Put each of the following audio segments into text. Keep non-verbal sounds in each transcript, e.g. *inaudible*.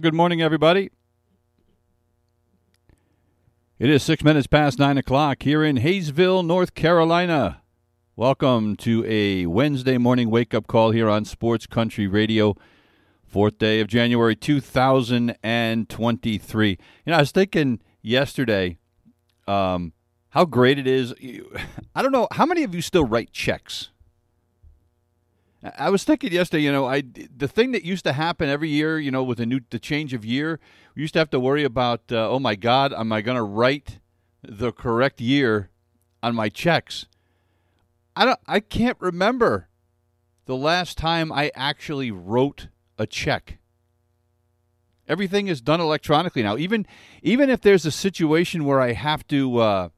Good morning, everybody. It is six minutes past nine o'clock here in Hayesville, North Carolina. Welcome to a Wednesday morning wake up call here on Sports Country Radio, fourth day of January 2023. You know, I was thinking yesterday um, how great it is. I don't know, how many of you still write checks? I was thinking yesterday, you know, I the thing that used to happen every year, you know, with a new the change of year, we used to have to worry about, uh, oh my God, am I going to write the correct year on my checks? I don't, I can't remember the last time I actually wrote a check. Everything is done electronically now. Even even if there's a situation where I have to uh,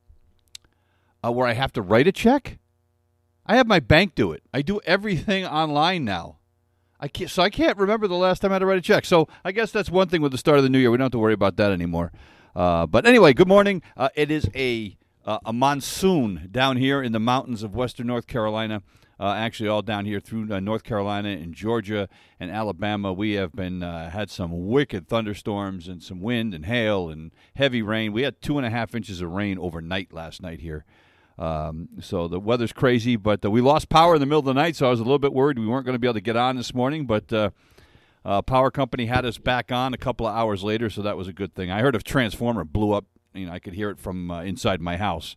uh, where I have to write a check, I have my bank do it. I do everything online now. I can't, so I can't remember the last time I had to write a check. So I guess that's one thing with the start of the new year. We don't have to worry about that anymore. Uh, but anyway, good morning. Uh, it is a uh, a monsoon down here in the mountains of western North Carolina. Uh, actually, all down here through uh, North Carolina and Georgia and Alabama, we have been uh, had some wicked thunderstorms and some wind and hail and heavy rain. We had two and a half inches of rain overnight last night here. Um, so the weather's crazy, but uh, we lost power in the middle of the night, so I was a little bit worried we weren't going to be able to get on this morning. But uh, uh, power company had us back on a couple of hours later, so that was a good thing. I heard a transformer blew up. You know, I could hear it from uh, inside my house,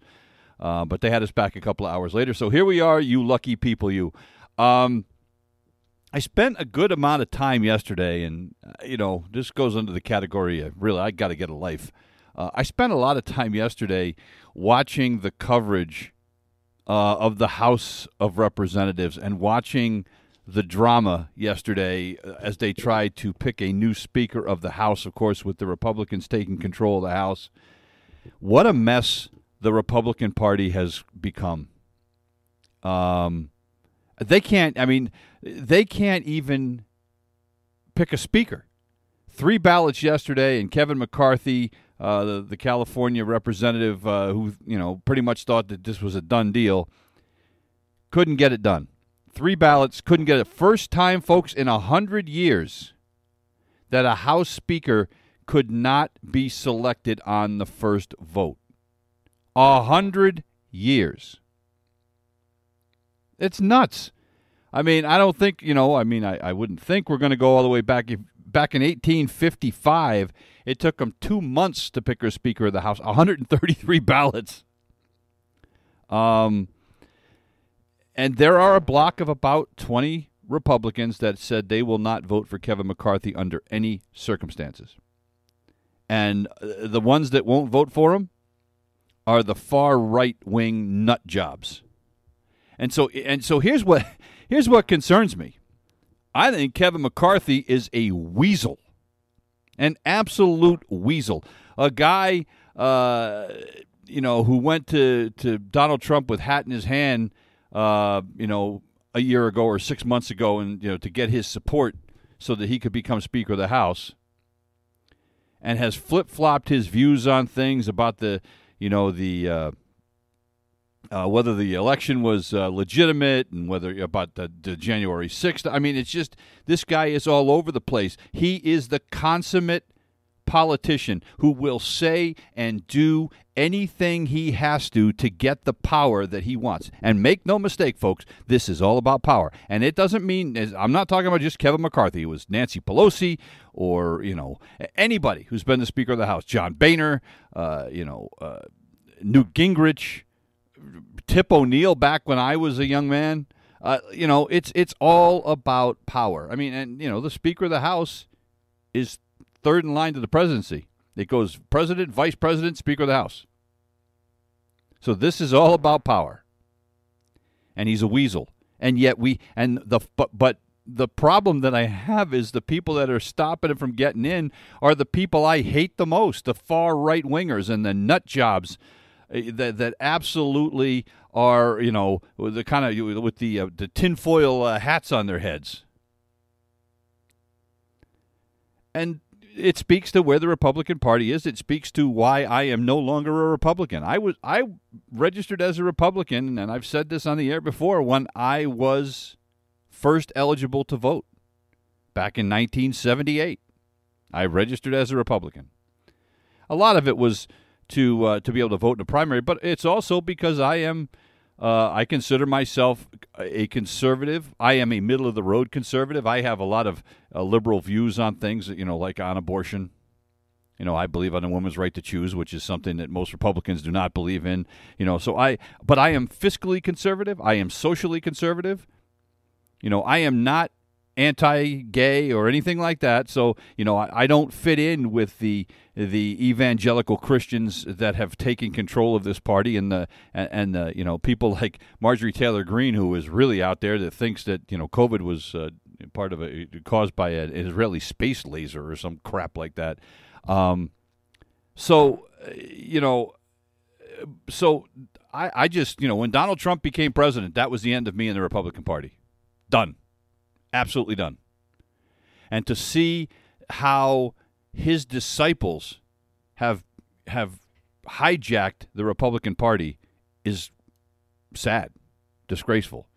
uh, but they had us back a couple of hours later. So here we are, you lucky people, you. Um, I spent a good amount of time yesterday, and uh, you know, this goes under the category of really I got to get a life. Uh, I spent a lot of time yesterday watching the coverage uh, of the House of Representatives and watching the drama yesterday uh, as they tried to pick a new Speaker of the House, of course, with the Republicans taking control of the House. What a mess the Republican Party has become. Um, they can't, I mean, they can't even pick a speaker. Three ballots yesterday, and Kevin McCarthy uh, the, the California representative uh, who you know pretty much thought that this was a done deal, couldn't get it done. Three ballots, couldn't get it. First time, folks, in a hundred years that a House Speaker could not be selected on the first vote. A hundred years. It's nuts. I mean, I don't think, you know, I mean, I, I wouldn't think we're going to go all the way back. If, back in 1855, it took them two months to pick a Speaker of the House, 133 *laughs* ballots. Um, and there are a block of about 20 Republicans that said they will not vote for Kevin McCarthy under any circumstances. And uh, the ones that won't vote for him are the far right wing nut jobs. And so and so here's what *laughs* here's what concerns me. I think Kevin McCarthy is a weasel, an absolute weasel, a guy, uh, you know, who went to, to Donald Trump with hat in his hand, uh, you know, a year ago or six months ago, and you know, to get his support so that he could become Speaker of the House, and has flip flopped his views on things about the, you know, the. Uh, uh, whether the election was uh, legitimate and whether about the, the, January 6th. I mean, it's just this guy is all over the place. He is the consummate politician who will say and do anything he has to to get the power that he wants. And make no mistake, folks, this is all about power. And it doesn't mean I'm not talking about just Kevin McCarthy. It was Nancy Pelosi or you know anybody who's been the Speaker of the House, John Boehner, uh, you know uh, Newt Gingrich. Tip O'Neill back when I was a young man. Uh, you know, it's it's all about power. I mean, and you know, the Speaker of the House is third in line to the presidency. It goes president, vice president, speaker of the House. So this is all about power. And he's a weasel. And yet we and the but but the problem that I have is the people that are stopping it from getting in are the people I hate the most, the far right wingers and the nut jobs that that absolutely are you know the kind of with the uh, the tinfoil uh, hats on their heads. And it speaks to where the Republican Party is. It speaks to why I am no longer a Republican. I was I registered as a Republican, and I've said this on the air before when I was first eligible to vote back in 1978. I registered as a Republican. A lot of it was to uh, to be able to vote in a primary, but it's also because I am uh, I consider myself a conservative. I am a middle of the road conservative. I have a lot of uh, liberal views on things, you know, like on abortion. You know, I believe on a woman's right to choose, which is something that most Republicans do not believe in. You know, so I, but I am fiscally conservative. I am socially conservative. You know, I am not anti-gay or anything like that. So you know, I, I, don't fit in with the the evangelical Christians that have taken control of this party and the and, and the you know people *laughs* like Marjorie Taylor Greene, who is really out there that thinks that you know COVID was uh, part of a caused by an Israeli space laser or some crap like that. Um, so you know, so I, I just you know when Donald Trump became president, that was the end of me in the Republican Party. Done absolutely done. And to see how his disciples have have hijacked the Republican Party is sad, disgraceful.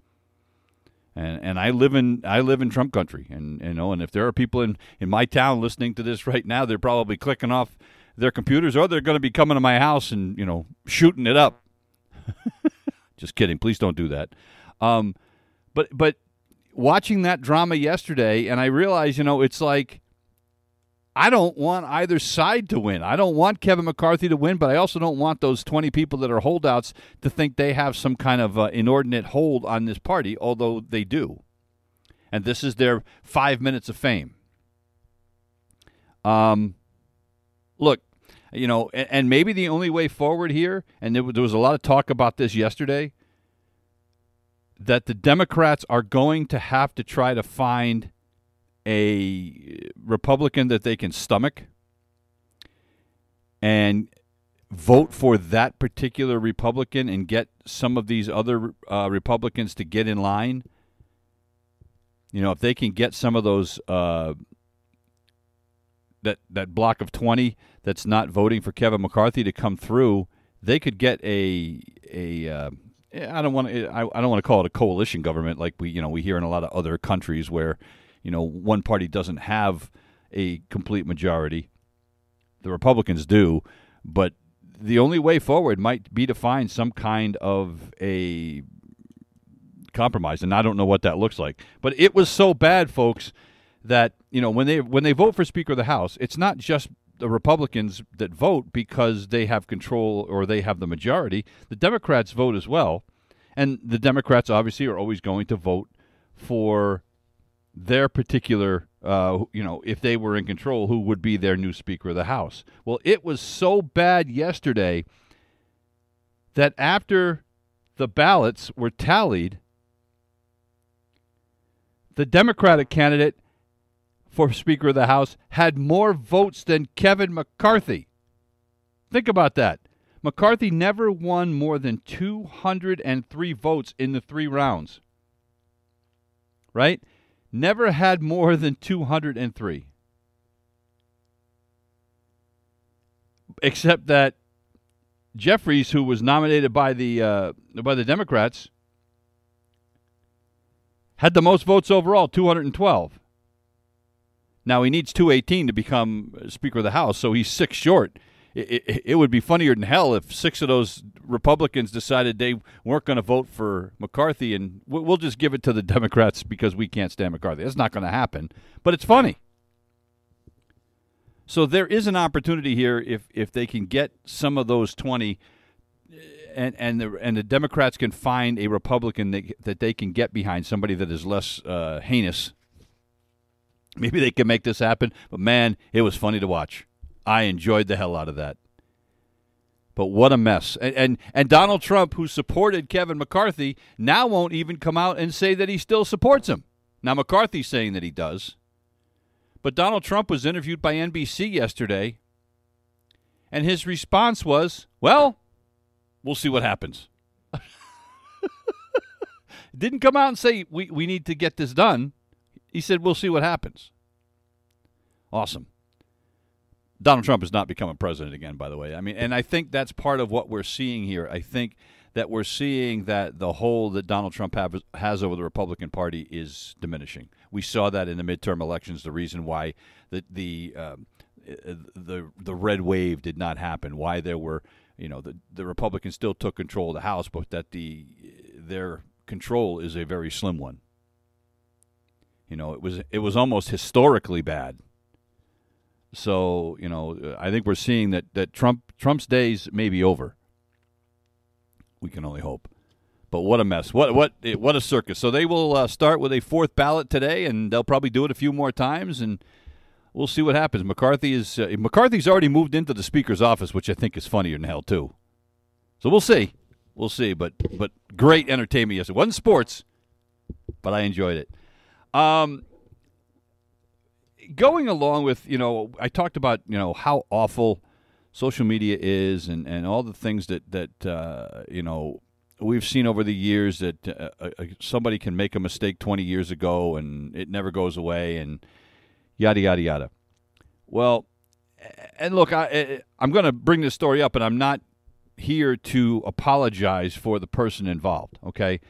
And and I live in I live in Trump country, and you know, and if there are people in in my town listening to this right now, they're probably clicking off their computers, or they're going to be coming to my house and you know shooting it up. *laughs* Just kidding. Please don't do that. Um, but but watching that drama yesterday, and I realized, you know, it's like I don't want either side to win. I don't want Kevin McCarthy to win, but I also don't want those 20 people that are holdouts to think they have some kind of uh, inordinate hold on this party, although they do. And this is their five minutes of fame. Um, look, you know, and, and maybe the only way forward here, and there, there was a lot of talk about this yesterday that the Democrats are going to have to try to find a Republican that they can stomach and vote for that particular Republican and get some of these other uh, Republicans to get in line. You know, if they can get some of those uh, that that block of twenty that's not voting for Kevin McCarthy to come through, they could get a a uh, I don't want to. I, don't want to call it a coalition government like we you know we hear in a lot of other countries where you know one party doesn't have a complete majority. The Republicans do, but the only way forward might be to find some kind of a compromise, and I don't know what that looks like. But it was so bad, folks, that you know when they when they vote for Speaker of the House, it's not just the Republicans that vote because they have control or they have the majority. The Democrats vote as well. And the Democrats obviously are always going to vote for their particular, uh, you know, if they were in control, who would be their new Speaker of the House. Well, it was so bad yesterday that after the ballots were tallied, the Democratic candidate for Speaker of the House had more votes than Kevin McCarthy. Think about that. McCarthy never won more than 203 votes in the three rounds. Right? Never had more than 203. Except that Jeffries, who was nominated by the uh, by the Democrats, had the most votes overall, 212. Now he needs 218 to become Speaker of the House, so he's six short. It, it, it would be funnier than hell if six of those Republicans decided they weren't going to vote for McCarthy, and we'll just give it to the Democrats because we can't stand McCarthy. That's not going to happen, but it's funny. So there is an opportunity here if if they can get some of those 20 and and the and the Democrats can find a Republican that, that they can get behind somebody that is less uh, heinous Maybe they can make this happen, but man, it was funny to watch. I enjoyed the hell out of that. But what a mess. And, and and Donald Trump, who supported Kevin McCarthy, now won't even come out and say that he still supports him. Now McCarthy's saying that he does. But Donald Trump was interviewed by NBC yesterday, and his response was, Well, we'll see what happens. *laughs* Didn't come out and say, we, we need to get this done. He said, We'll see what happens. Awesome. Donald Trump is not becoming president again, by the way. I mean, and I think that's part of what we're seeing here. I think that we're seeing that the hold that Donald Trump have, has over the Republican Party is diminishing. We saw that in the midterm elections. The reason why the the um, the the red wave did not happen. Why there were, you know, the the Republicans still took control of the House, but that the their control is a very slim one. You know, it was it was almost historically bad so you know, I think we're seeing that that Trump Trump's days may be over. We can only hope. But what a mess! What what what a circus! So they will uh, start with a fourth ballot today, and they'll probably do it a few more times, and we'll see what happens. McCarthy is uh, McCarthy's already moved into the speaker's office, which I think is funnier than hell too. So we'll see, we'll see. But but great entertainment yesterday. It wasn't sports, but I enjoyed it. Um, going along with you know, I talked about you know how awful social media is, and, and all the things that that uh, you know we've seen over the years that uh, uh, uh somebody can make a mistake 20 years ago and it never goes away, and yada yada yada. Well, and look, I I'm going to bring this story up, and I'm not here to apologize for the person involved. Okay,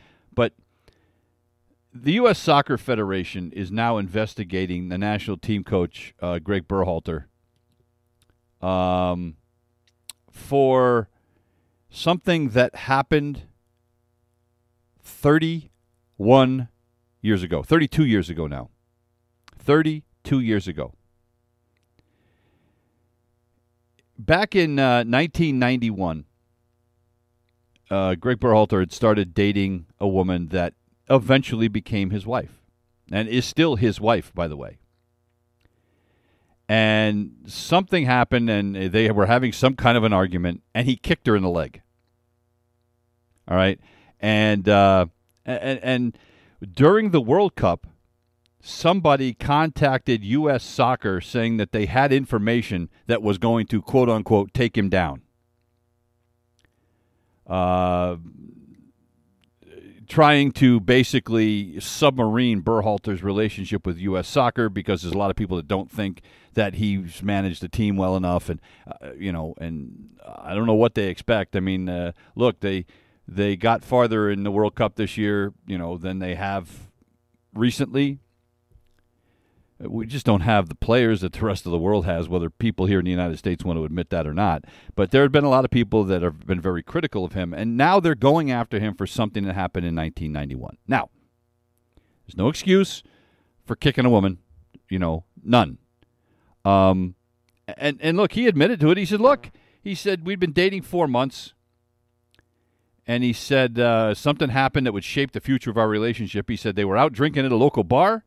the U.S. Soccer Federation is now investigating the national team coach uh, Greg Berhalter um, for something that happened 31 years ago, 32 years ago now. 32 years ago. Back in uh, 1991, uh, Greg Berhalter had started dating a woman that eventually became his wife and is still his wife, by the way. And something happened, and they were having some kind of an argument, and he kicked her in the leg. All right, and uh, and and during the World Cup, somebody contacted U.S. Soccer saying that they had information that was going to quote unquote take him down. Uh, trying to basically submarine Berhalter's relationship with U.S. Soccer because there's a lot of people that don't think that he's managed the team well enough, and uh, you know, and I don't know what they expect. I mean, uh, look, they they got farther in the World Cup this year, you know, than they have recently we just don't have the players that the rest of the world has, whether people here in the United States want to admit that or not. But there have been a lot of people that have been very critical of him, and now they're going after him for something that happened in 1991. Now, there's no excuse for kicking a woman, you know, none. Um, and and look, he admitted to it. He said, "Look," he said, "we'd been dating four months." And he said uh, something happened that would shape the future of our relationship. He said they were out drinking at a local bar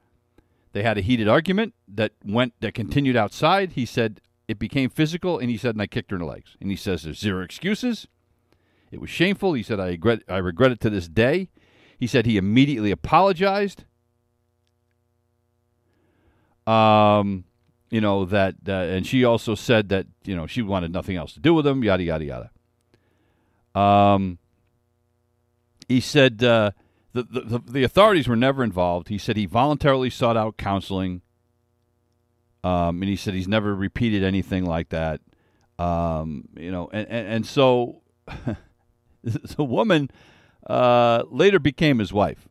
they had a heated argument that went that continued outside. He said it became physical, and he said, and I kicked her in the legs. And he says there's zero excuses. It was shameful. He said I regret I regret it to this day. He said he immediately apologized. Um, you know that, uh, and she also said that you know she wanted nothing else to do with him. Yada yada yada. Um, he said. Uh, the, the, the authorities were never involved. He said he voluntarily sought out counseling, um, and he said he's never repeated anything like that. Um, you know, and, and, and so *laughs* the woman uh, later became his wife.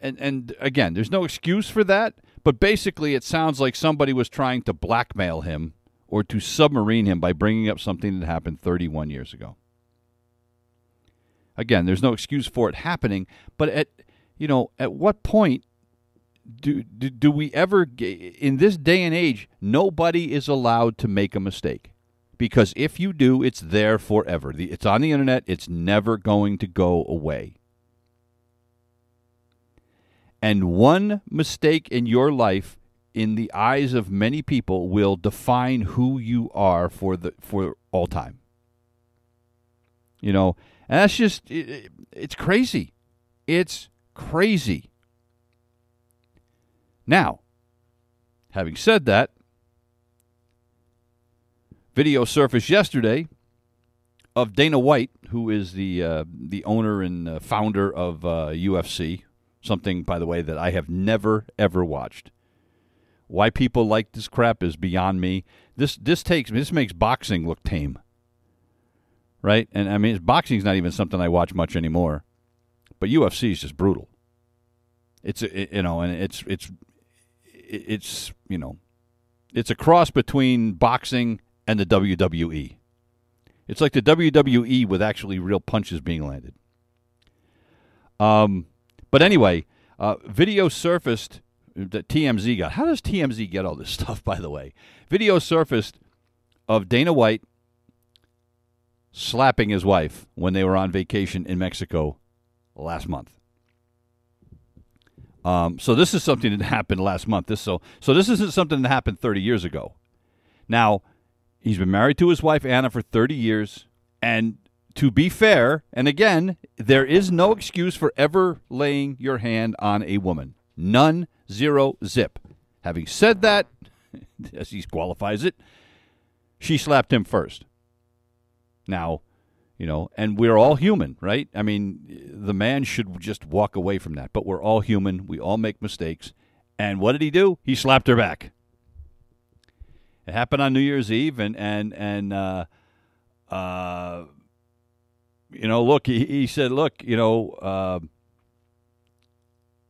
And, and again, there's no excuse for that, but basically, it sounds like somebody was trying to blackmail him or to submarine him by bringing up something that happened 31 years ago. Again, there's no excuse for it happening, but at you know, at what point do, do, do we ever in this day and age nobody is allowed to make a mistake? Because if you do it's there forever. It's on the internet. It's never going to go away. And one mistake in your life in the eyes of many people, will define who you are for the for all time. You know, and that's just it, it's crazy. It's crazy. Now, having said that, video surfaced yesterday of Dana White, who is the uh, the owner and uh, founder of uh, UFC. Something, by the way, that I have never ever watched. Why people like this crap is beyond me. This this takes this makes boxing look tame, right? And I mean, boxing's not even something I watch much anymore, but UFC is just brutal. It's it, you know, and it's it's it's you know, it's a cross between boxing and the WWE. It's like the WWE with actually real punches being landed. Um, but anyway, uh, video surfaced that TMZ got. How does TMZ get all this *laughs* stuff, by the way? Video surfaced of Dana White slapping his wife when they were on vacation in Mexico last month. Um, so this is something that happened last month. This so so this isn't something that happened 30 years ago. Now, he's been married to his wife Anna for 30 years, and to be fair, and again, there is no excuse for ever laying your hand on a woman. None, zero, zip. Having said that, *laughs* as he qualifies it, she slapped him first. Now, you know, and we're all human, right? I mean, the man should just walk away from that, but we're all human. We all make mistakes. And what did he do? He slapped her back. It happened on New Year's Eve, and and and uh, uh, you know, look, he, he said, look, you know, uh,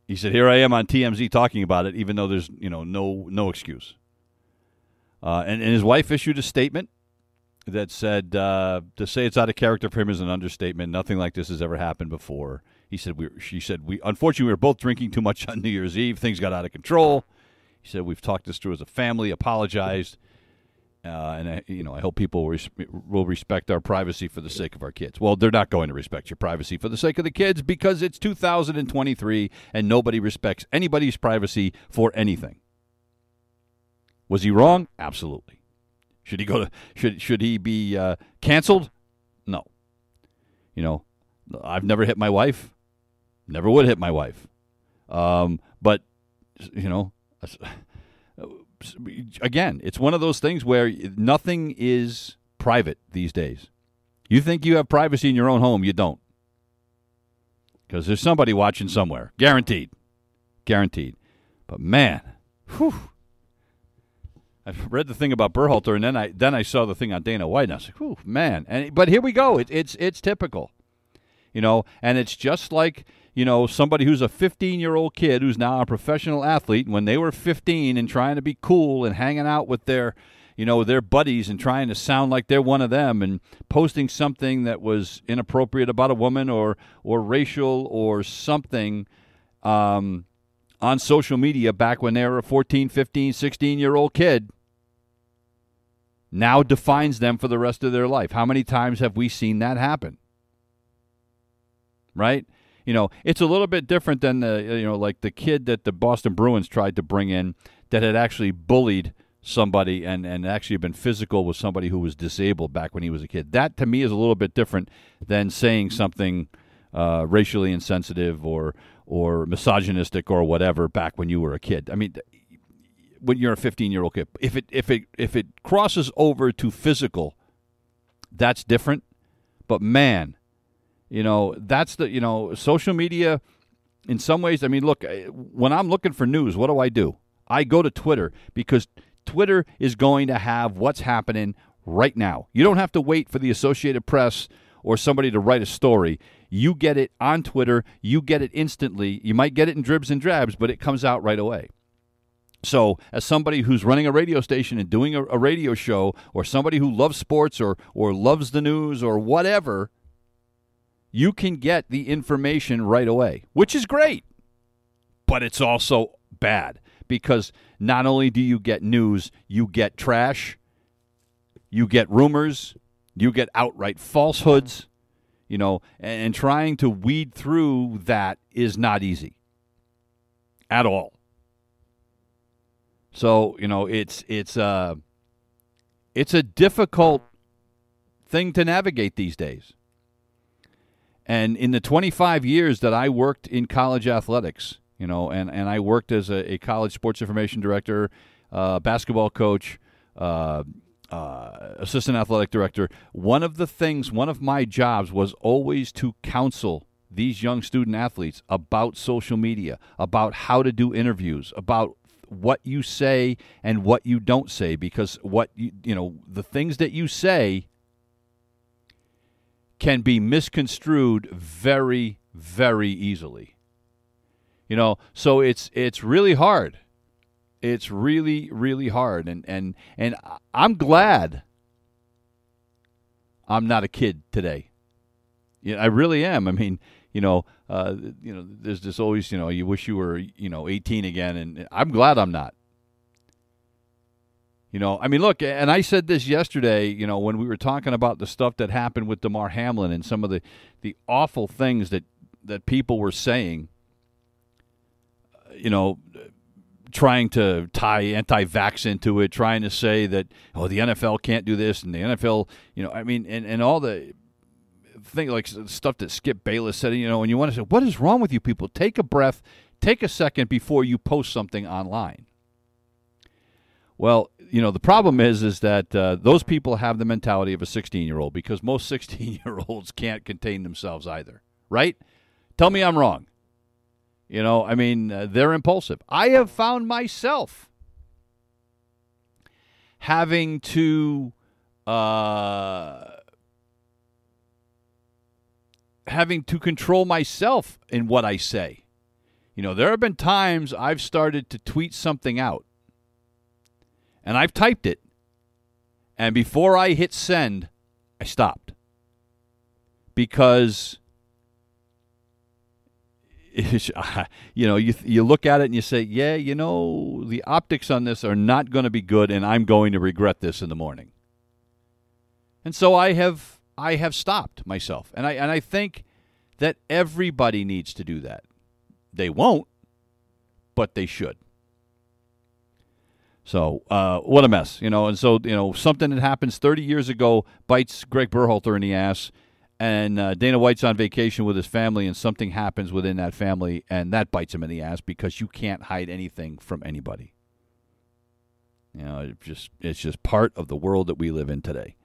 he said, here I am on TMZ talking about it, even though there's you know no no excuse. Uh, and, and his wife issued a statement that said uh, to say it's out of character for him is an understatement. Nothing like this has ever happened before. He said we. She said we. Unfortunately, we were both drinking too much *laughs* on New Year's Eve. Things got out of control. He said we've talked this through as a family. Apologized. Uh, and I, you know, I hope people res- will respect our privacy for the sake of our kids. Well, they're not going to respect your privacy for the sake of the kids because it's 2023 and nobody respects anybody's privacy for anything. Was he wrong? Absolutely. Should he go to should should he be uh, canceled? No. You know, I've never hit my wife. Never would hit my wife. Um, but you know, again, it's one of those things where nothing is private these days. You think you have privacy in your own home, you don't. Because there's somebody watching somewhere. Guaranteed. Guaranteed. But man, whew. I read the thing about Berhalter, and then I then I saw the thing on Dana White, and I was like, "Whew, man!" And but here we go. It, it's it's typical, you know, and it's just like you know, somebody who's a 15 year old kid who's now a professional athlete, when they were 15 and trying to be cool and hanging out with their, you know, their buddies and trying to sound like they're one of them and posting something that was inappropriate about a woman or or racial or something um, on social media back when they were a 14, 15, 16 year old kid now defines them for the rest of their life. How many times have we seen that happen? Right? you know, it's a little bit different than the you know like the kid that the Boston Bruins tried to bring in that had actually bullied somebody and and actually been physical with somebody who was disabled back when he was a kid. That to me is a little bit different than saying something uh, racially insensitive or or misogynistic or whatever back when you were a kid. I mean, when you're a 15 year old kid, if it if it if it crosses over to physical, that's different. But man, you know, that's the, you know, social media in some ways, I mean, look, when I'm looking for news, what do I do? I go to Twitter because Twitter is going to have what's happening right now. You don't have to wait for the Associated Press or somebody to write a story. You get it on Twitter, you get it instantly. You might get it in dribs and drabs, but it comes out right away. So, as somebody who's running a radio station and doing a, a radio show, or somebody who loves sports or, or loves the news or whatever, you can get the information right away, which is great. But it's also bad because not only do you get news, you get trash, you get rumors, you get outright falsehoods, you know, and, and trying to weed through that is not easy at all. So you know, it's it's uh, it's a difficult thing to navigate these days. And in the 25 years that I worked in college athletics, you know, and, and I worked as a, a college sports information director, uh, basketball coach, uh, uh, assistant athletic director. One of the things, one of my jobs was always to counsel these young student athletes about social media, about how to do interviews, about what you say and what you don't say because what you you know the things that you say can be misconstrued very very easily. You know so it's it's really hard. It's really really hard. And and and i'm glad i'm not a kid today. Yeah i really am. I mean you know uh, you know there's this always you know you wish you were you know 18 again and i'm glad i'm not. You know, I mean, look, and I said this yesterday, you know, when we were talking about the stuff that happened with Damar Hamlin and some of the, the awful things that, that people were saying, you know, trying to tie anti-vax into it, trying to say that oh the NFL can't do this and the NFL, you know, I mean, and, and all the thing like stuff that Skip Bayless said, you know, and you want to say what is wrong with you people? Take a breath, take a second before you post something online. Well, you know the problem is is that uh, those people have the mentality of a 16 year old because most *laughs* 16 year olds can't contain themselves either, right? Tell me I'm wrong. You know, I mean, uh, they're impulsive. I have found myself having to uh, having to control myself in what I say. You know, there have been times I've started to tweet something out and I've typed it. And before I hit send, I stopped. Because *laughs* you know, you you look at it and you say, "Yeah, you know, the optics on this are not going to be good and I'm going to regret this in the morning." And so I have I have stopped myself. And I and I think that everybody needs to do that. They won't, but they should. So uh, what a mess, you know. And so you know something that happens 30 years ago bites Greg Berhalter in the ass, and uh, Dana White's on vacation with his family, and something happens within that family, and that bites him in the ass because you can't hide anything from anybody. You know, it just it's just part of the world that we live in today.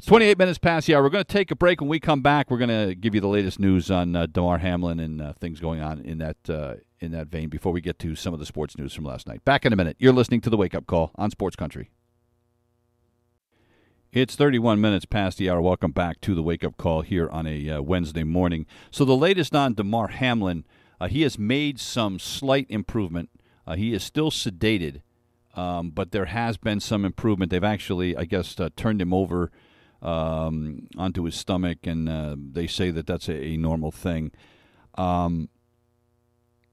It's 28 minutes past the hour. We're going to take a break. When we come back, we're going to give you the latest news on uh, Damar Hamlin and uh, things going on in that uh, in that vein before we get to some of the sports news from last night. Back in a minute. You're listening to the Wake Up Call on Sports Country. It's 31 minutes past the hour. Welcome back to the Wake Up Call here on a uh, Wednesday morning. So the latest on Damar Hamlin, uh, he has made some slight improvement. Uh, he is still sedated, um, but there has been some improvement. They've actually, I guess, turned him over um, onto his stomach, and uh, they say that that's a, a normal thing. Um,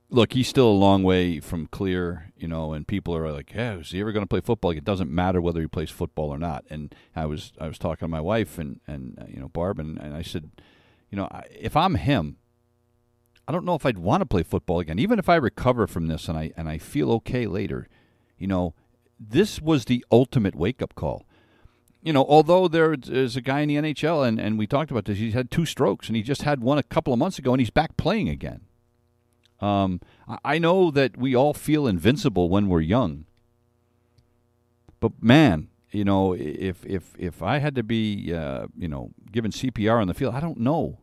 look, he's still a long way from clear, you know, and people are like, "Yeah, is he ever going to play football?" Like, it doesn't matter whether he plays football or not. And I was I was talking to my wife and and uh, you know Barb, and, and I said, you know, if I'm him, I don't know if I'd want to play football again, even if I recover from this and I and I feel okay later. You know, this was the ultimate wake up call you know, although there is a guy in the NHL, and, and we talked about this, he's had two strokes, and he just had one a couple of months ago, and he's back playing again. Um, I know that we all feel invincible when we're young, but man, you know, if if if I had to be, uh, you know, given CPR on the field, I don't know.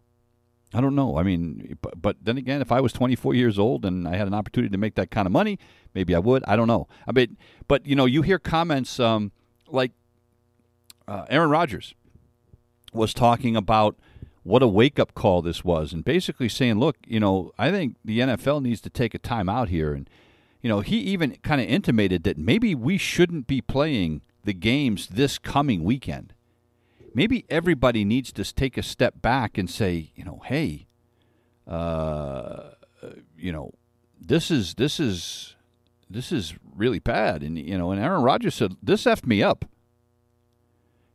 I don't know. I mean, but, but then again, if I was 24 years old and I had an opportunity to make that kind of money, maybe I would. I don't know. I mean, but you know, you hear comments um, like uh, Aaron Rodgers was talking about what a wake up call this was, and basically saying, "Look, you know, I think the NFL needs to take a time out here." And you know, he even kind of intimated that maybe we shouldn't be playing the games this coming weekend. Maybe everybody needs to take a step back and say, you know, hey, uh, you know, this is this is this is really bad. And you know, and Aaron Rodgers said this effed me up.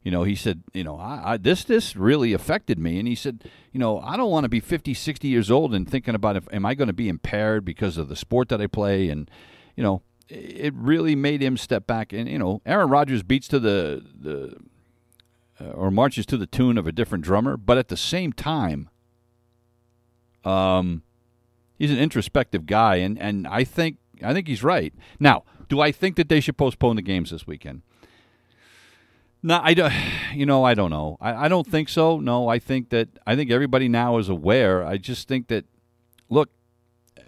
You know, he said, you know, I, I, this this really affected me, and he said, you know, I don't want to be 50, 60 years old and thinking about if am I going to be impaired because of the sport that I play, and you know, it really made him step back. And you know, Aaron Rodgers beats to the the uh, or marches to the tune of a different drummer, but at the same time, um, he's an introspective guy, and and I think I think he's right. Now, do I think that they should postpone the games this weekend? No, I don't. *sighs* You know, I don't know. I, I don't think so. No, I think that I think everybody now is aware. I just think that look,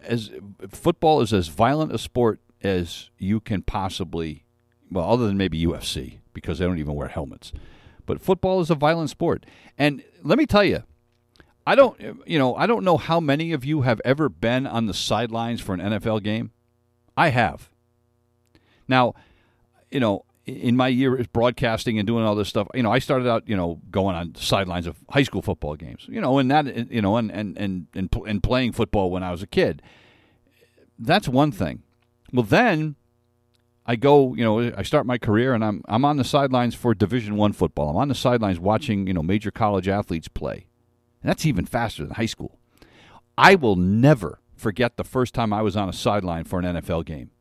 as football is as violent a sport as you can possibly, well, other than maybe UFC because they don't even wear helmets. But football is a violent sport, and let me tell you, I don't, you know, I don't know how many of you have ever been on the sidelines for an NFL game. I have. Now, you know, in my year broadcasting and doing all this stuff, you know, I started out, you know, going on the sidelines of high school football games, you know, and that, you know, and and and and, and playing football when I was a kid. That's one thing. Well, then I go, you know, I start my career, and I'm I'm on the sidelines for Division One football. I'm on the sidelines watching, you know, major college athletes play, and that's even faster than high school. I will never forget the first time I was on a sideline for an NFL game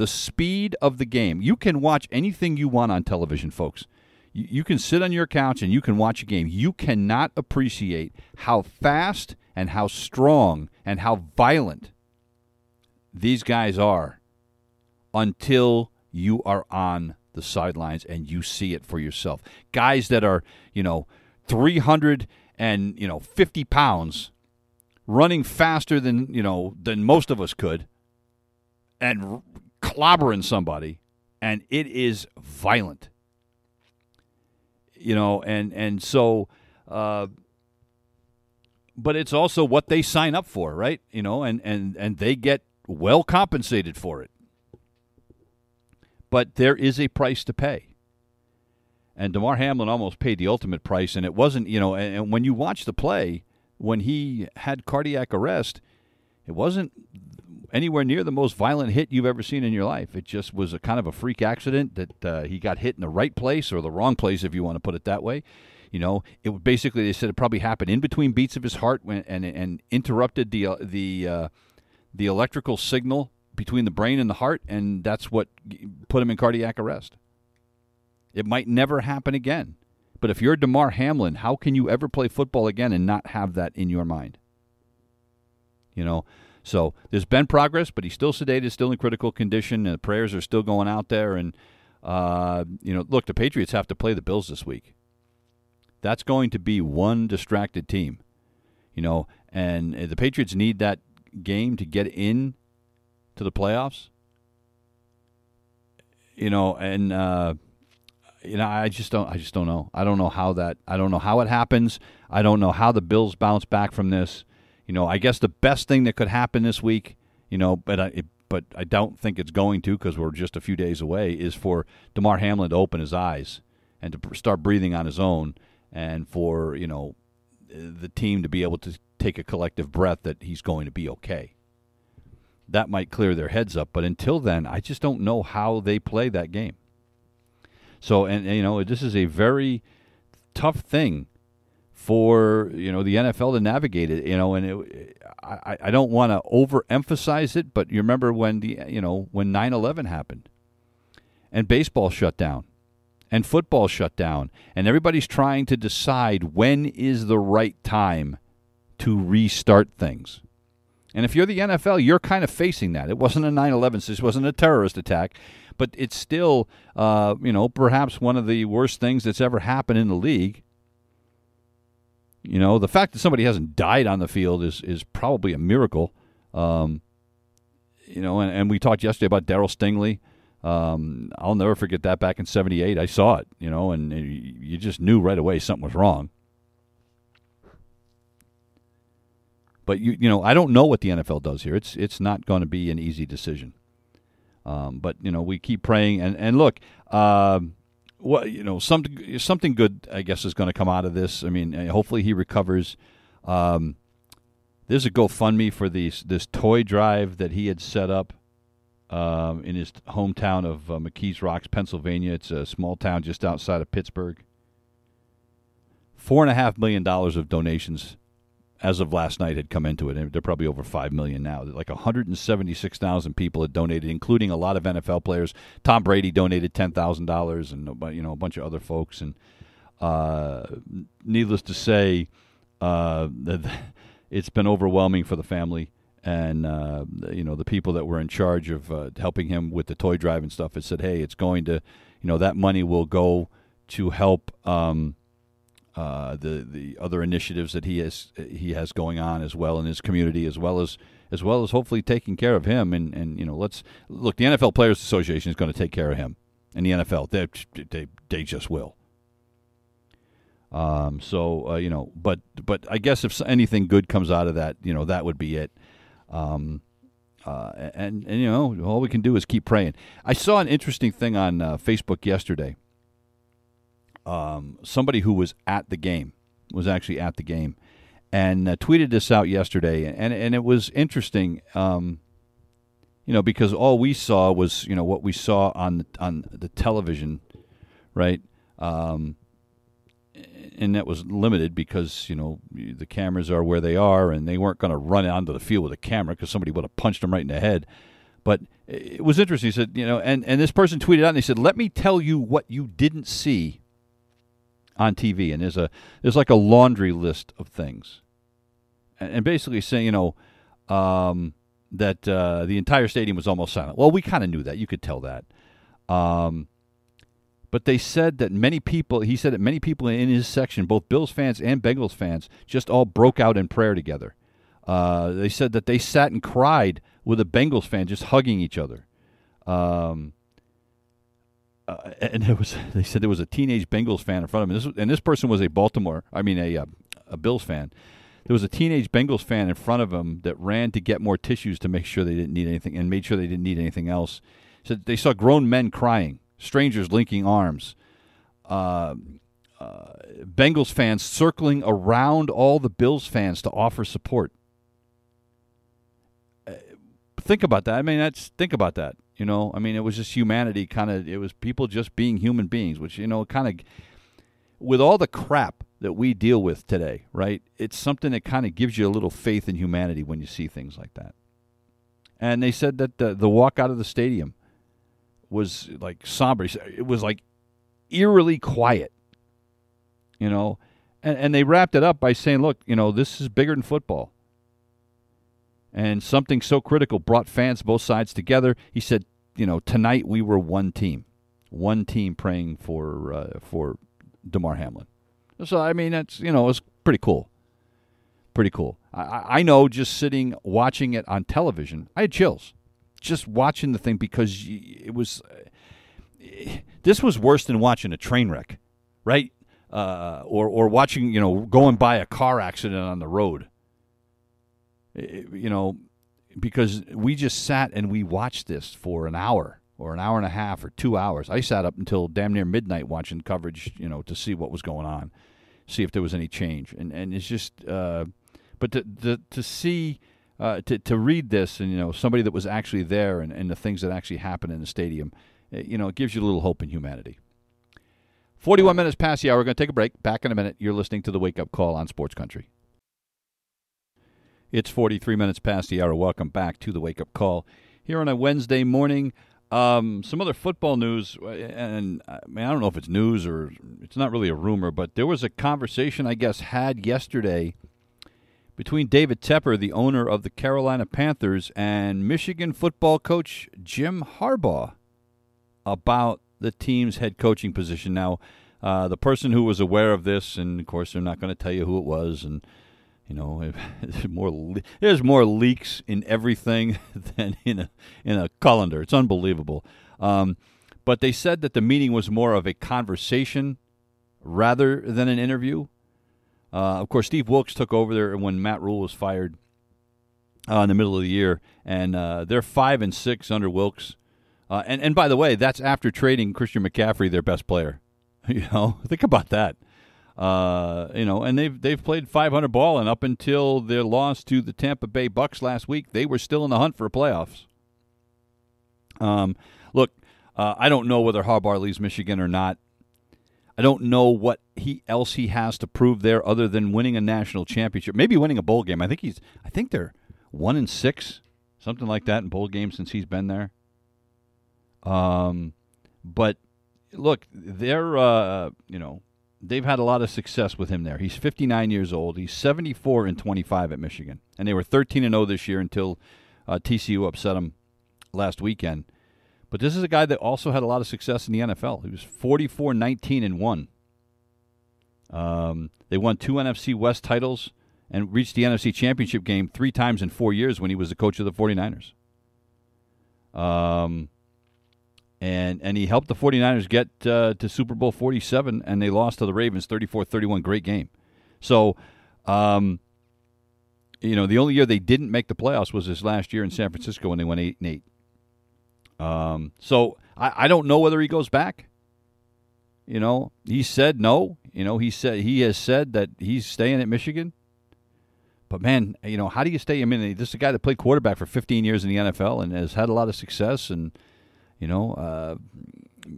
the speed of the game. You can watch anything you want on television, folks. You, you can sit on your couch and you can watch a game. You cannot appreciate how fast and how strong and how violent these guys are until you are on the sidelines and you see it for yourself. Guys that are, you know, 300 and, you know, 50 pounds running faster than, you know, than most of us could and clobbering somebody, and it is violent. You know, and and so, uh, but it's also what they sign up for, right? You know, and and and they get well compensated for it. But there is a price to pay. And Damar Hamlin almost paid the ultimate price, and it wasn't, you know, and, and when you watch the play, when he had cardiac arrest, it wasn't anywhere near the most violent hit you've ever seen in your life. It just was a kind of a freak accident that uh, he got hit in the right place or the wrong place, if you want to put it that way. You know, it basically they said it probably happened in between beats of his heart when, and and interrupted the uh, the uh, the electrical signal between the brain and the heart, and that's what put him in cardiac arrest. It might never happen again. But if you're Damar Hamlin, how can you ever play football again and not have that in your mind? You know, so there's been progress, but he's still sedated, still in critical condition. And the prayers are still going out there. And uh, you know, look, the Patriots have to play the Bills this week. That's going to be one distracted team. You know, and the Patriots need that game to get in to the playoffs. You know, and uh, you know, I just don't. I just don't know. I don't know how that. I don't know how it happens. I don't know how the Bills bounce back from this. You know, I guess the best thing that could happen this week, you know, but I, but I don't think it's going to because we're just a few days away, is for Damar Hamlin to open his eyes and to start breathing on his own, and for you know the team to be able to take a collective breath that he's going to be okay. That might clear their heads up, but until then, I just don't know how they play that game. So, and, and you know, this is a very tough thing for you know the NFL to navigate it. You know, and it, I I don't want to overemphasize it, but you remember when the you know when 9/11 happened, and baseball shut down, and football shut down, and everybody's trying to decide when is the right time to restart things. And if you're the NFL, you're kind of facing that. It wasn't a 9 11, this wasn't a terrorist attack, but it's still, uh, you know, perhaps one of the worst things that's ever happened in the league. You know, the fact that somebody hasn't died on the field is is probably a miracle. Um, you know, and, and we talked yesterday about Darryl Stingley. Um, I'll never forget that back in '78. I saw it, you know, and you just knew right away something was wrong. But you, you know, I don't know what the NFL does here. It's it's not going to be an easy decision. Um, but you know, we keep praying and and look. Uh, what you know something something good I guess is going to come out of this. I mean, uh, hopefully he recovers. Um, there's a GoFundMe for these this toy drive that he had set up um, in his hometown of uh, McKees Rocks, Pennsylvania. It's a small town just outside of Pittsburgh. Four and a half million dollars of donations as of last night, had come into it, and they're probably over five million now. Like 176,000 people had donated, including a lot of NFL players. Tom Brady donated ten thousand dollars, and you know a bunch of other folks. And uh, needless to say, uh, *laughs* it's been overwhelming for the family and uh, you know the people that were in charge of uh, helping him with the toy drive and stuff had said, "Hey, it's going to, you know, that money will go to help um, uh, the the other initiatives that he has he has going on as well in his community, as well as as well as hopefully taking care of him. And and you know, let's look. The NFL Players Association is going to take care of him, and the NFL they they, they just will. Um, so uh, you know, but but I guess if anything good comes out of that, you know, that would be it. Um, uh, and, and, you know, all we can do is keep praying. I saw an interesting thing on uh, Facebook yesterday. Um, somebody who was at the game was actually at the game and uh, tweeted this out yesterday, and and it was interesting. Um, you know, because all we saw was you know what we saw on the, on the television, right? Um, and that was limited because you know the cameras are where they are, and they weren't going to run onto the field with a camera because somebody would have punched them right in the head. But it was interesting. He said, you know, and, and this person tweeted out and he said, "Let me tell you what you didn't see on TV." And there's a there's like a laundry list of things, and, and basically saying, you know, um, that uh, the entire stadium was almost silent. Well, we kind of knew that. You could tell that. Um, but they said that many people, he said that many people in his section, both Bills fans and Bengals fans, just all broke out in prayer together. Uh, they said that they sat and cried with a Bengals fan just hugging each other. Um, uh, and it was they said there was a teenage Bengals fan in front of him. This, and this person was a Baltimore, I mean a uh, a Bills fan. There was a teenage Bengals fan in front of him that ran to get more tissues to make sure they didn't need anything and made sure they didn't need anything else. Said they saw grown men crying strangers linking arms. Uh, uh, Bengals fans circling around all the Bills fans to offer support. Uh, think about that. I mean, that's think about that. You know, I mean, it was just humanity. Kind of, it was people just being human beings, which you know, kind of, with all the crap that we deal with today, right? It's something that kind of gives you a little faith in humanity when you see things like that. And they said that the, the walk out of the stadium was like somber. It was like eerily quiet, you know. And, and they wrapped it up by saying, look, you know, this is bigger than football. And something so critical brought fans both sides together. He said, you know, tonight we were one team, one team praying for uh, for Damar Hamlin. So I mean, that's you know, it's pretty cool, pretty cool. I, I know just sitting watching it on television, I had chills just watching the thing because it was *sighs* this was worse than watching a train wreck, right? Uh, or or watching you know going by a car accident on the road. You know, because we just sat and we watched this for an hour or an hour and a half or two hours. I sat up until damn near midnight watching coverage, you know, to see what was going on, see if there was any change, and and it's just, uh, but to to, to see uh, to to read this and you know somebody that was actually there and, and the things that actually happened in the stadium, it, you know, it gives you a little hope in humanity. 41 minutes past the hour. We're going to take a break. Back in a minute. You're listening to the Wake Up Call on Sports Country. It's 43 minutes past the hour. Welcome back to the Wake Up Call here on a Wednesday morning. Um, some other football news, and I, mean, I don't know if it's news or it's not really a rumor, but there was a conversation, I guess, had yesterday between David Tepper, the owner of the Carolina Panthers, and Michigan football coach Jim Harbaugh about the team's head coaching position. Now, uh, the person who was aware of this, and of course, they're not going to tell you who it was, and you know, *laughs* there's more there's more leaks in everything *laughs* than in a in a calendar. It's unbelievable. Um, but they said that the meeting was more of a conversation rather than an interview. Uh, of course, Steve Wilks took over there when Matt Rhule was fired uh, in the middle of the year, and uh, they're five and six under Wilks. Uh, and and by the way, that's after trading Christian McCaffrey, their best player. *laughs* You know, think about that. Uh, you know, and they've they've played 500 ball, and up until their loss to the Tampa Bay Bucks last week, they were still in the hunt for playoffs. Um, look, uh, I don't know whether Harbaugh leaves Michigan or not. I don't know what he else he has to prove there other than winning a national championship, maybe winning a bowl game. I think he's I think they're one in six, something like that in bowl games since he's been there. Um, but look, they're uh, you know they've had a lot of success with him there. He's 59 years old. He's 74 and 25 at Michigan, and they were 13 and 0 this year until uh, TCU upset them last weekend. But this is a guy that also had a lot of success in the NFL. He was 44 19 and 1. Um, they won two NFC West titles and reached the NFC Championship game three times in four years when he was the coach of the 49ers. Um, and and he helped the 49ers get uh, to Super Bowl 47 and they lost to the Ravens 34-31 great game. So um, you know, the only year they didn't make the playoffs was this last year in San Francisco when they went 8 and 8. Um, so I, I don't know whether he goes back. You know, he said no. You know, he said he has said that he's staying at Michigan. But man, you know, how do you stay? I mean, this is a guy that played quarterback for 15 years in the NFL and has had a lot of success and – you know, uh,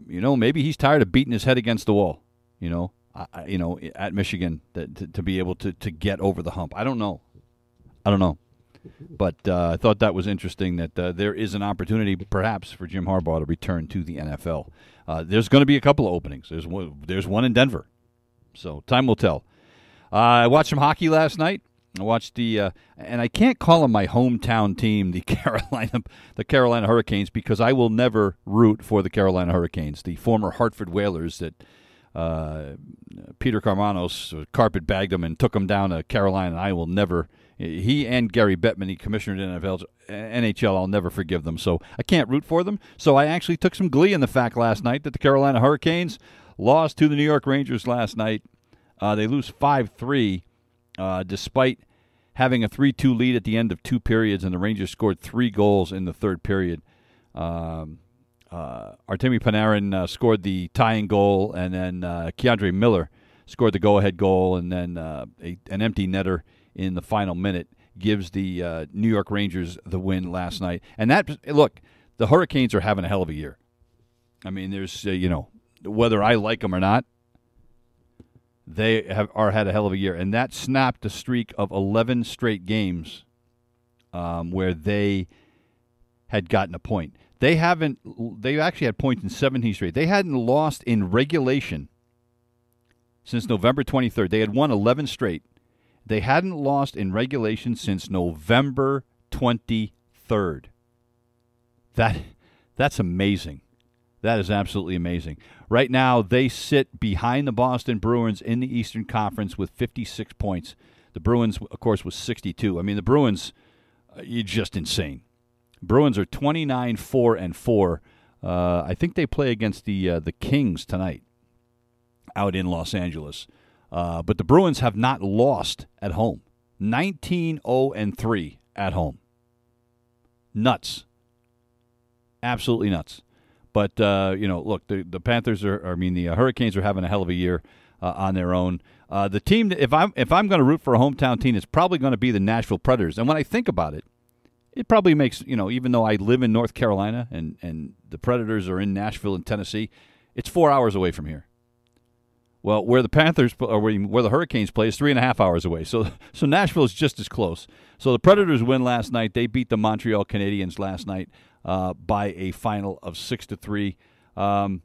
you know, maybe he's tired of beating his head against the wall. You know, I, you know, at Michigan that, to, to be able to to get over the hump. I don't know. I don't know. But uh, I thought that was interesting that uh, there is an opportunity, perhaps, for Jim Harbaugh to return to the NFL. Uh, there's going to be a couple of openings. There's one, there's one in Denver, so time will tell. Uh, I watched some hockey last night. I watched the, uh, and I can't call them my hometown team, the *laughs* Carolina, the Carolina Hurricanes, because I will never root for the Carolina Hurricanes, the former Hartford Whalers that uh, Peter Karmanos carpet bagged them and took them down to Carolina. I will never. He and Gary Bettman, he commissioned NFL, NHL. I'll never forgive them. So I can't root for them. So I actually took some glee in the fact last night that the Carolina Hurricanes lost to the New York Rangers last night. Uh, they lose five three uh, despite having a 3 2 lead at the end of two periods, and the Rangers scored three goals in the third period. Um, uh, Artemi Panarin uh, scored the tying goal, and then uh, K'Andre Miller scored the go ahead goal, and then uh, a, an empty netter in the final minute gives the uh, New York Rangers the win last night. And that, look, the Hurricanes are having a hell of a year. I mean, there's, uh, you know, whether I like them or not, they have are had a hell of a year, and that snapped a streak of 11 straight games um, where they had gotten a point. They haven't. They actually had points in 17 straight. They hadn't lost in regulation since November 23rd. They had won 11 straight. They hadn't lost in regulation since November 23rd. That that's amazing. That is absolutely amazing. Right now, they sit behind the Boston Bruins in the Eastern Conference with 56 points. The Bruins, of course, was 62. I mean, the Bruins, uh, you're just insane. Bruins are 29 4 and 4. Uh, I think they play against the uh, the Kings tonight out in Los Angeles. Uh, but the Bruins have not lost at home. 19 0 and 3 at home. Nuts. Absolutely nuts. But uh, you know, look, the the Panthers are, I mean, the uh, Hurricanes are having a hell of a year uh, on their own. Uh, the team, that, if I'm if I'm going to root for a hometown team, it's probably going to be the Nashville Predators. And when I think about it, it probably makes you know, even though I live in North Carolina and and the Predators are in Nashville and Tennessee, it's four hours away from here. Well, where the Panthers or where the Hurricanes play is three and a half hours away. So, so Nashville is just as close. So the Predators win last night. They beat the Montreal Canadiens last night uh, by a final of six to three. Um,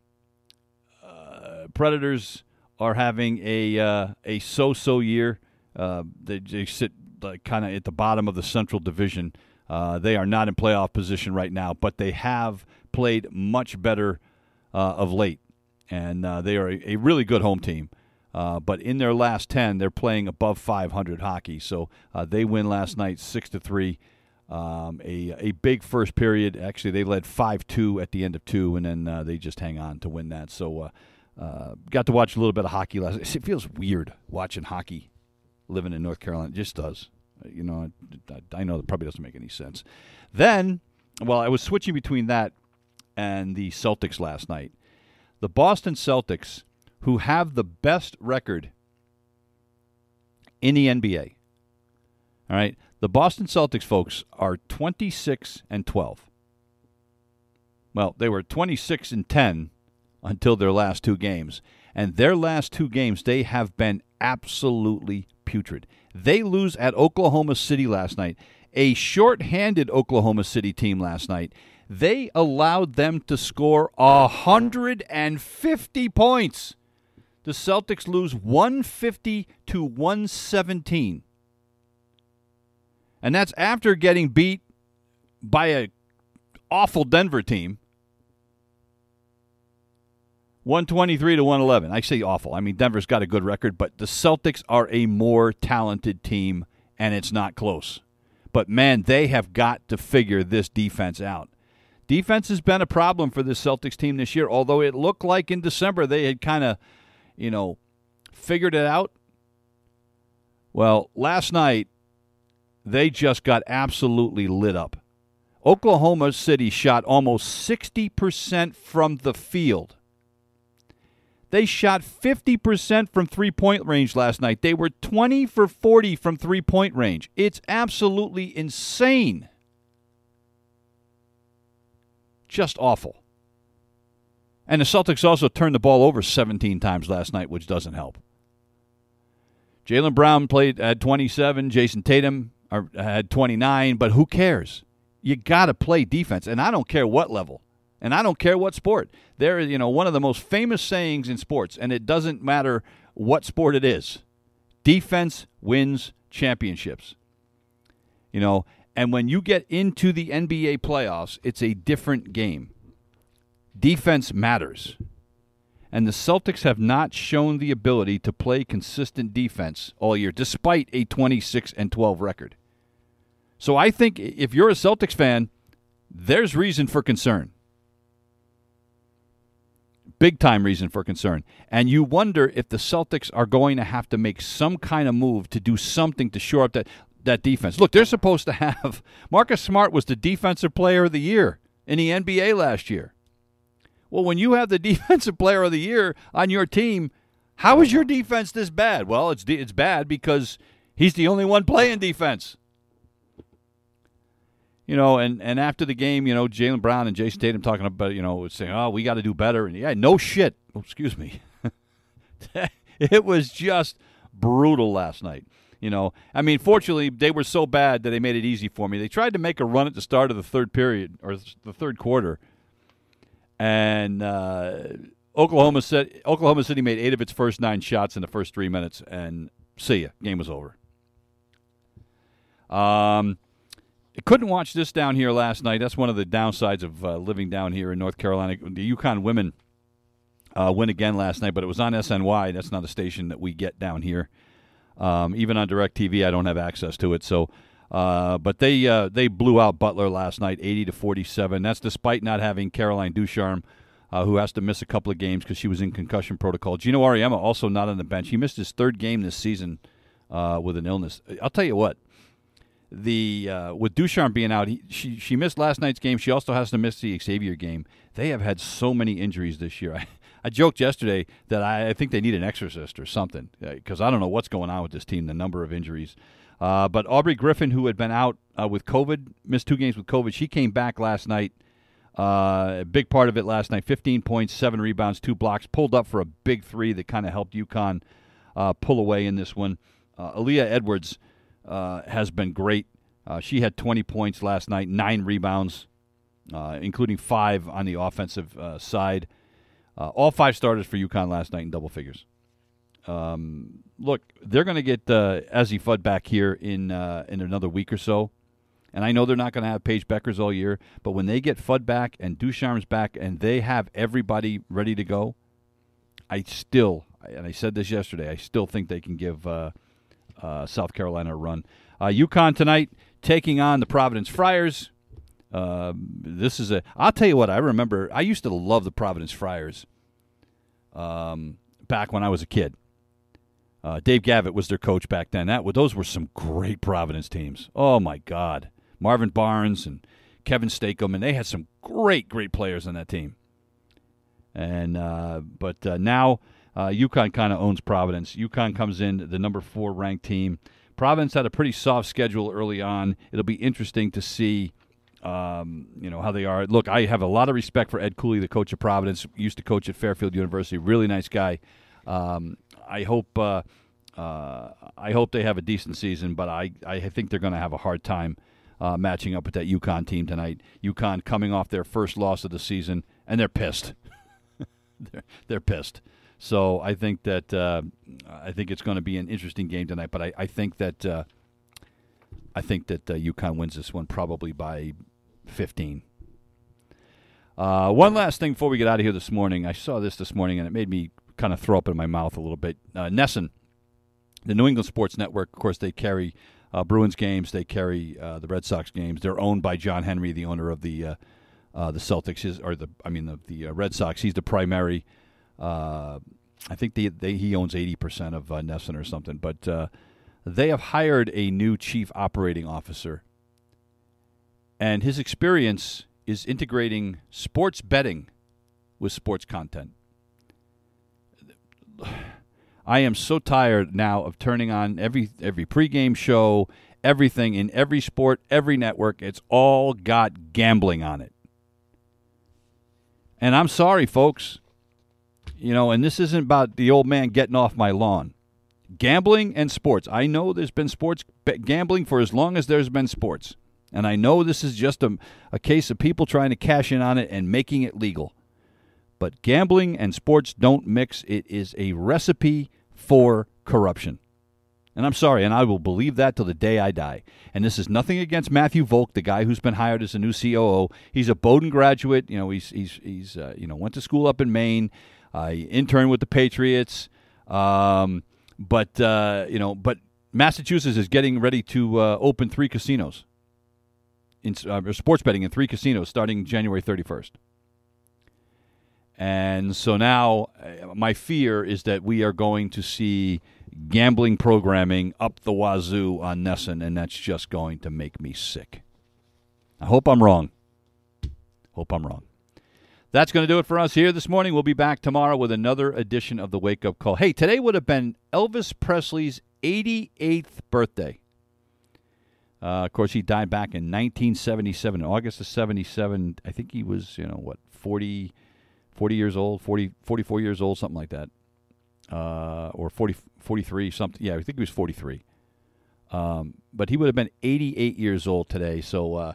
uh, Predators are having a uh, a so-so year. Uh, they, they, sit kind of at the bottom of the Central Division. Uh, they are not in playoff position right now, but they have played much better uh, of late, and they are a, a, really good home team. But in their last ten, they're playing above 500 hockey. So they win last night, six to three. Um, a a big first period. Actually, they led five two at the end of two, and then uh, they just hang on to win that. So, uh, uh, got to watch a little bit of hockey last. It feels weird watching hockey, living in North Carolina. It just does. You know, I, I know it probably doesn't make any sense. Then, well, I was switching between that and the Celtics last night. The Boston Celtics, who have the best record in the NBA. All right. The Boston Celtics folks are 26 and 12. Well, they were 26 and 10 until their last two games. and their last two games, they have been absolutely putrid. They lose at Oklahoma City last night, a short-handed Oklahoma City team last night. They allowed them to score 150 points. The Celtics lose 150 to 117. And that's after getting beat by a awful Denver team. 123 to 111. I say awful. I mean Denver's got a good record, but the Celtics are a more talented team and it's not close. But man, they have got to figure this defense out. Defense has been a problem for the Celtics team this year, although it looked like in December they had kind of, you know, figured it out. Well, last night they just got absolutely lit up. Oklahoma City shot almost 60% from the field. They shot 50% from three point range last night. They were 20 for 40 from three point range. It's absolutely insane. Just awful. And the Celtics also turned the ball over 17 times last night, which doesn't help. Jaylen Brown played at 27. Jayson Tatum uh, had 29, but who cares? You got to play defense, and I don't care what level. And I don't care what sport. There is, you know, one of the most famous sayings in sports, and it doesn't matter what sport it is. Defense wins championships. You know, and when you get into the NBA playoffs, it's a different game. Defense matters. And the Celtics have not shown the ability to play consistent defense all year, despite a 26 and 12 record. So I think if you're a Celtics fan, there's reason for concern big time reason for concern. And you wonder if the Celtics are going to have to make some kind of move to do something to shore up that, that defense. Look, they're supposed to have *laughs* Marcus Smart was the defensive player of the year in the NBA last year. Well, when you have the *laughs* defensive player of the year on your team, how is your defense this bad? Well, it's it's bad because he's the only one playing defense you know, and, and after the game, you know, Jaylen Brown and Jayson Tatum talking about, you know, saying, oh, we got to do better. And yeah, no shit. Oh, excuse me. *laughs* it was just brutal last night. You know, I mean, fortunately, they were so bad that they made it easy for me. They tried to make a run at the start of the third period or the third quarter, and uh, Oklahoma City, Oklahoma City made eight of its first nine shots in the first three minutes, and see ya, game was over. Um, couldn't watch this down here last night. That's one of the downsides of uh, living down here in North Carolina. The UConn women uh, win again last night, but it was on SNY. That's not a station that we get down here. Um, even on DirecTV, I don't have access to it. So, uh, but they uh, they blew out Butler last night, eighty to forty-seven. That's despite not having Caroline Ducharme. Uh, who has to miss a couple of games because she was in concussion protocol. Geno Auriemma also not on the bench. He missed his third game this season uh, with an illness. I'll tell you what, the uh, with Ducharme being out, he, she she missed last night's game. She also has to miss the Xavier game. They have had so many injuries this year. *laughs* I, I joked yesterday that I, think they need an exorcist or something because I don't know what's going on with this team. The number of injuries. Uh, but Aubrey Griffin, who had been out uh, with COVID, missed two games with COVID. She came back last night. Uh, a big part of it last night 15 points, seven rebounds, two blocks, pulled up for a big three that kind of helped UConn uh, pull away in this one. Uh, Aaliyah Edwards uh, has been great. She had 20 points last night, nine rebounds, including five on the offensive side. All five starters for UConn last night in double figures. Um, look, they're going to get uh, Fudd back here in in another week or so. And I know they're not going to have Paige Bueckers all year, but when they get Fudd back and Ducharme's back and they have everybody ready to go, I still, and I said this yesterday, I still think they can give uh, South Carolina a run. Uh, UConn tonight taking on the Providence Friars. Uh, this is a. I'll tell you what. I remember. I used to love the Providence Friars. Um, back when I was a kid. Uh, Dave Gavitt was their coach back then. That those were some great Providence teams. Oh my God, Marvin Barnes and Kevin Stacom, and they had some great, great players on that team. And uh, but uh, now uh, UConn kind of owns Providence. UConn comes in the number four ranked team. Providence had a pretty soft schedule early on. It'll be interesting to see, um, you know, how they are. Look, I have a lot of respect for Ed Cooley, the coach of Providence. Used to coach at Fairfield University. Really nice guy. Um, I hope uh, uh, I hope they have a decent season, but I, I think they're going to have a hard time uh, matching up with that UConn team tonight. UConn coming off their first loss of the season, and they're pissed. *laughs* they're, they're pissed. So I think that uh, I think it's going to be an interesting game tonight. But I, I think that uh, I think that uh, UConn wins this one probably by 15. Uh, one last thing before we get out of here this morning. I saw this this morning and it made me kind of throw up in my mouth a little bit. Uh, NESN, the New England Sports Network, of course, they carry uh, Bruins games, they carry uh, the Red Sox games. They're owned by John Henry, the owner of the uh, uh, the Celtics, his, or the I mean the the Red Sox. He's the primary. I think they, they, he owns eighty percent of uh, NESN or something, but they have hired a new chief operating officer, and his experience is integrating sports betting with sports content. I am so tired now of turning on every every pregame show, everything in every sport, every network. It's all got gambling on it. And I'm sorry, folks. You know, and this isn't about the old man getting off my lawn. Gambling and sports. I know there's been sports gambling for as long as there's been sports. And I know this is just a, a case of people trying to cash in on it and making it legal. But gambling and sports don't mix. It is a recipe for corruption. And I'm sorry, and I will believe that till the day I die. And this is nothing against Matthew Volk, the guy who's been hired as a new COO. He's a Bowdoin graduate. You know, he's he's he's uh, you know went to school up in Maine. Uh, he interned with the Patriots. Um, but uh, you know, but Massachusetts is getting ready to uh, open three casinos in uh, sports betting in three casinos starting January 31st. And so now uh, my fear is that we are going to see gambling programming up the wazoo on NESN, and that's just going to make me sick. I hope I'm wrong. Hope I'm wrong. That's going to do it for us here this morning. We'll be back tomorrow with another edition of the Wake Up Call. Hey, today would have been Elvis Presley's 88th birthday. Uh, of course, he died back in 1977, August of 77. I think he was, you know, what, 40, 40 years old, 40, 44 years old, something like that. Uh, or 40, 43, something. Yeah, I think he was 43. Um, but he would have been 88 years old today. So, uh,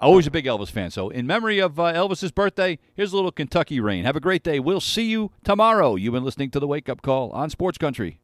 always a big Elvis fan. So, in memory of uh, Elvis's birthday, here's a little Kentucky rain. Have a great day. We'll see you tomorrow. You've been listening to the Wake Up Call on Sports Country.